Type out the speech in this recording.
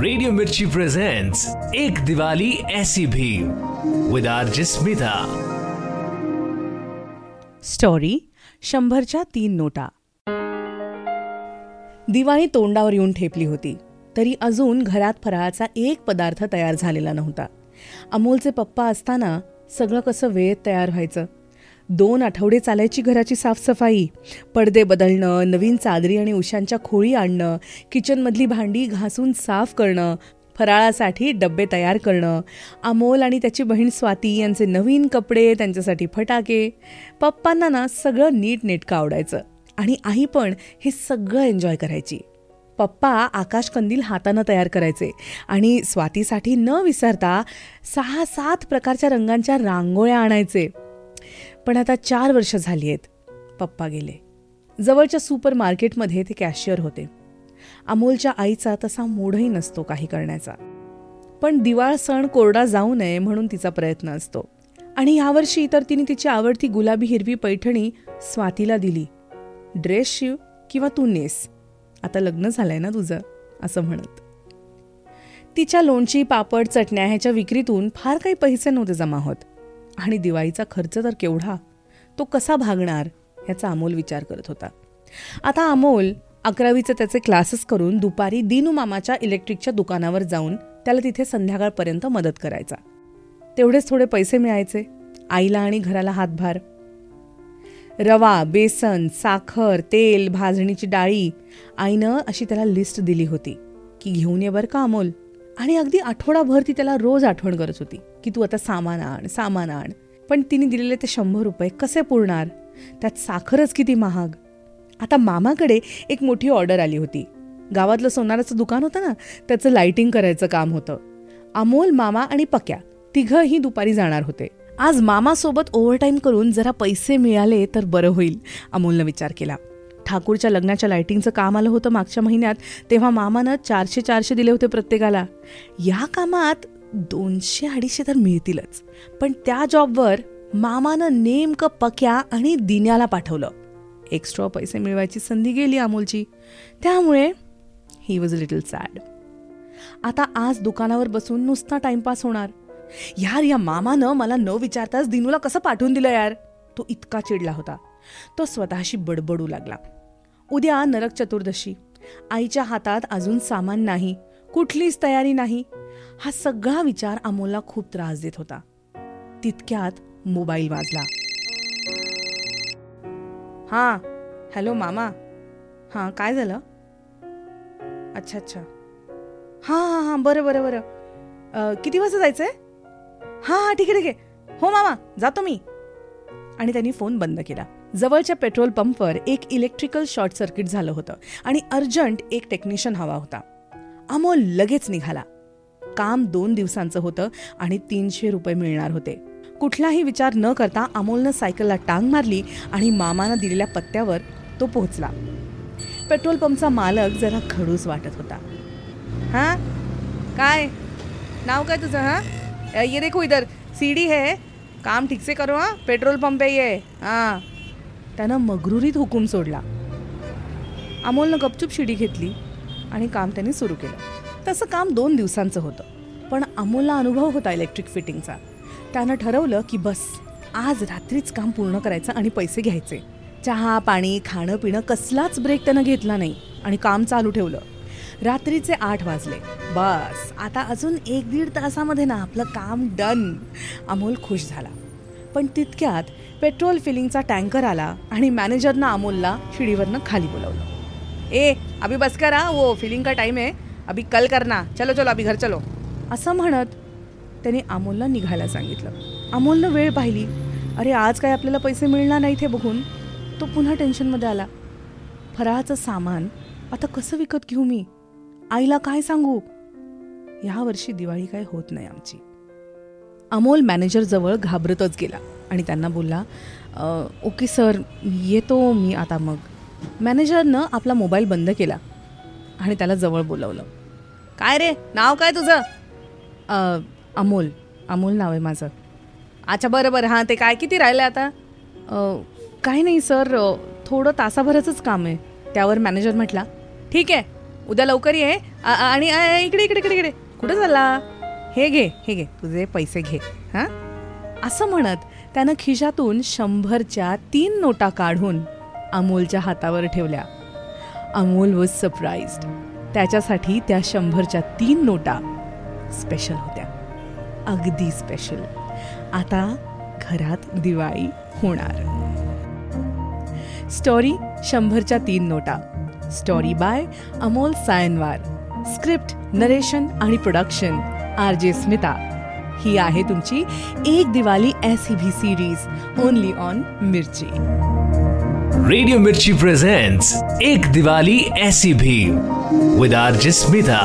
Radio Mirchi presents एक दिवाली ऐसी भी विद आर जिस्मिता स्टोरी शंभरच्या तीन नोटा. दिवाळी तोंडावर येऊन ठेपली होती तरी अजून घरात फराळाचा एक पदार्थ तयार झालेला नव्हता. अमोलचे पप्पा असताना सगळं कसं वेळेत तयार व्हायचं? दोन आठवडे चालायची घराची साफसफाई पडदे बदलणं नवीन चादरी आणि उशांच्या खोळी आणणं किचनमधली भांडी घासून साफ करणं फराळासाठी डब्बे तयार करणं अमोल आणि त्याची बहीण स्वाती यांचे नवीन कपडे त्यांच्यासाठी फटाके पप्पांना ना सगळं नीट नेटकं आवडायचं आणि आई पण हे सगळं एन्जॉय करायची. पप्पा आकाश कंदील हातानं तयार करायचे आणि स्वातीसाठी न विसरता सहा सात प्रकारच्या रंगांच्या रांगोळ्या आणायचे. पण आता चार वर्ष झाली आहेत पप्पा गेले. जवळच्या सुपर मार्केटमध्ये ते कॅशियर होते. अमोलच्या आईचा तसा मूडही नसतो काही करण्याचा. पण दिवाळ सण कोरडा जाऊ नये म्हणून तिचा प्रयत्न असतो. आणि यावर्षी तर तिने तिची आवडती गुलाबी हिरवी पैठणी स्वातीला दिली. ड्रेस शिव किंवा तू नेस. आता लग्न झालंय ना तुझं? असं म्हणत. तिच्या लोणची पापड चटण्या ह्याच्या विक्रीतून फार काही पैसे नव्हते जमा होत. आणि दिवाळीचा खर्च तर केवढा? तो कसा भागणार? याचा अमोल विचार करत होता. आता अमोल अकरावीचे त्याचे क्लासेस करून दुपारी दिनू मामाच्या इलेक्ट्रिकच्या दुकानावर जाऊन त्याला तिथे संध्याकाळपर्यंत मदत करायचा. तेवढेच थोडे पैसे मिळायचे. आईला आणि घराला हातभार. रवा बेसन साखर तेल भाजणीची डाळी. आईनं अशी त्याला लिस्ट दिली होती की घेऊन ये बरं का अमोल? आणि अगदी आठवडाभर ती त्याला रोज आठवण करत होती की तू आता सामान आण सामान आण. पण तिने दिलेले ते शंभर रुपये कसे पुरणार? त्यात साखरच किती महाग? आता मामाकडे एक मोठी ऑर्डर आली होती. गावातलं सोनाराचं दुकान होतं ना त्याचं लाइटिंग करायचं काम होतं. अमोल मामा आणि पक्या तिघंही दुपारी जाणार होते. आज मामासोबत ओव्हरटाईम करून जरा पैसे मिळाले तर बरं होईल अमोलनं विचार केला. ठाकूरच्या लग्नाच्या लायटिंगचं काम आलं होतं मागच्या महिन्यात तेव्हा मामानं चारशे चारशे दिले होते प्रत्येकाला. या कामात दोनशे अडीचशे तर मिळतीलच. पण त्या जॉबवर मामानं नेमकं पक्या आणि दिन्याला पाठवलं. एक्स्ट्रा पैसे मिळवायची संधी गेली अमोलची. त्यामुळे ही वॉज लिटल सॅड आता आज दुकानावर बसून नुसता टाइमपास होणार. यार या मामानं मला न विचारताच दिनूला कसं पाठवून दिलं यार? तो इतका चिडला होता. तो स्वतःशी बडबडू लागला. उद्या नरक चतुर्दशी. आईच्या हातात अजून सामान नाही कुठलीच तयारी नाही. हा सगळा विचार अमोलला खूप त्रास देत होता. तितक्यात मोबाईल वाजला. हां हॅलो मामा. हां काय झालं? अच्छा अच्छा. हां हां हां बरं बरं बरं. किती वाजता जायचं आहे हां हां ठीक आहे ठीक आहे. हो मामा जातो मी. आणि त्यांनी फोन बंद केला. जवळच्या पेट्रोल पंपवर एक इलेक्ट्रिकल शॉर्ट सर्किट झालं होतं आणि अर्जंट एक टेक्निशियन हवा होता. अमोल लगेच निघाला. काम दोन दिवसांचं होतं आणि तीनशे रुपये मिळणार होते. कुठलाही विचार न करता अमोलनं सायकलला टांग मारली आणि मामानं दिलेल्या पत्त्यावर तो पोहोचला. पेट्रोल पंपचा मालक जरा खडूस वाटत होता. हां? काय? नाव काय तुझं हां? ये देखो इधर. सीडी है. काम ठीक से करो हां? पेट्रोल पंप आहे ये. हां. त्यानं मगरुरीत हुकूम सोडला. अमोलनं गपचूप शिडी घेतली आणि काम त्यांनी सुरू केलं. तसं काम दोन दिवसांचं होतं. पण अमोलला अनुभव होता इलेक्ट्रिक फिटिंगचा त्यानं ठरवलं की बस आज रात्रीच काम पूर्ण करायचं आणि पैसे घ्यायचे. चहा पाणी खाणं पिणं कसलाच ब्रेक त्यानं घेतला नाही आणि काम चालू ठेवलं. रात्रीचे आठ वाजले. बस आता अजून एक दीड तासामध्ये ना आपलं काम डन अमोल खुश झाला. पण तितक्यात पेट्रोल फिलिंगचा टँकर आला आणि मॅनेजरनं अमोलला शिडीवरनं खाली बोलवलं. ए अभी बस करा वो फिलिंग का टाईम आहे अभी कल करना. चलो चलो अभी घर चलो. असं म्हणत त्याने अमोलला निघायला सांगितलं. अमोलनं वेळ पाहिली. अरे आज काय आपल्याला पैसे मिळणार नाही ते बघून? तो पुन्हा टेन्शनमध्ये आला. फराळाचं सामान आता कसं विकत घेऊ मी? आईला काय सांगू? यावर्षी दिवाळी काय होत नाही आमची. अमोल मॅनेजरजवळ घाबरतच गेला आणि त्यांना बोलला ओके सर येतो मी आता मग. मॅनेजरनं आपला मोबाईल बंद केला आणि त्याला जवळ बोलवलं. काय रे? नाव काय तुझं? अमोल. अमोल नाव आहे माझं. अच्छा बरं बरं. हां ते काय किती राहिलं आता? काही नाही सर. थोडं तासाभराचंच काम आहे. त्यावर मॅनेजर म्हटला ठीक आहे. उद्या लवकर ये. आणि इकडे इकडे इकडे इकडे. कुठं चालला? हे घे हे घे. तुझे पैसे घे. हां? असं म्हणत त्यानं खिशातून शंभरच्या तीन नोटा काढून अमोलच्या हातावर ठेवल्या. अमोल वॉज सरप्राईज्ड त्याच्यासाठी त्या शंभरच्या तीन नोटा स्पेशल होत्या. अगदी स्पेशल आता घरात दिवाळी होणार. स्टोरी शंभरच्या तीन नोटा. Story by Amol Sayanwar. Script narration आणि प्रोडक्शन आर जे स्मिता। ही आहे तुमची एक दिवाळी ऐसी भी series only on Mirchi. Radio Mirchi presents एक दिवाली ऐसी भी विद आरजे स्मिता।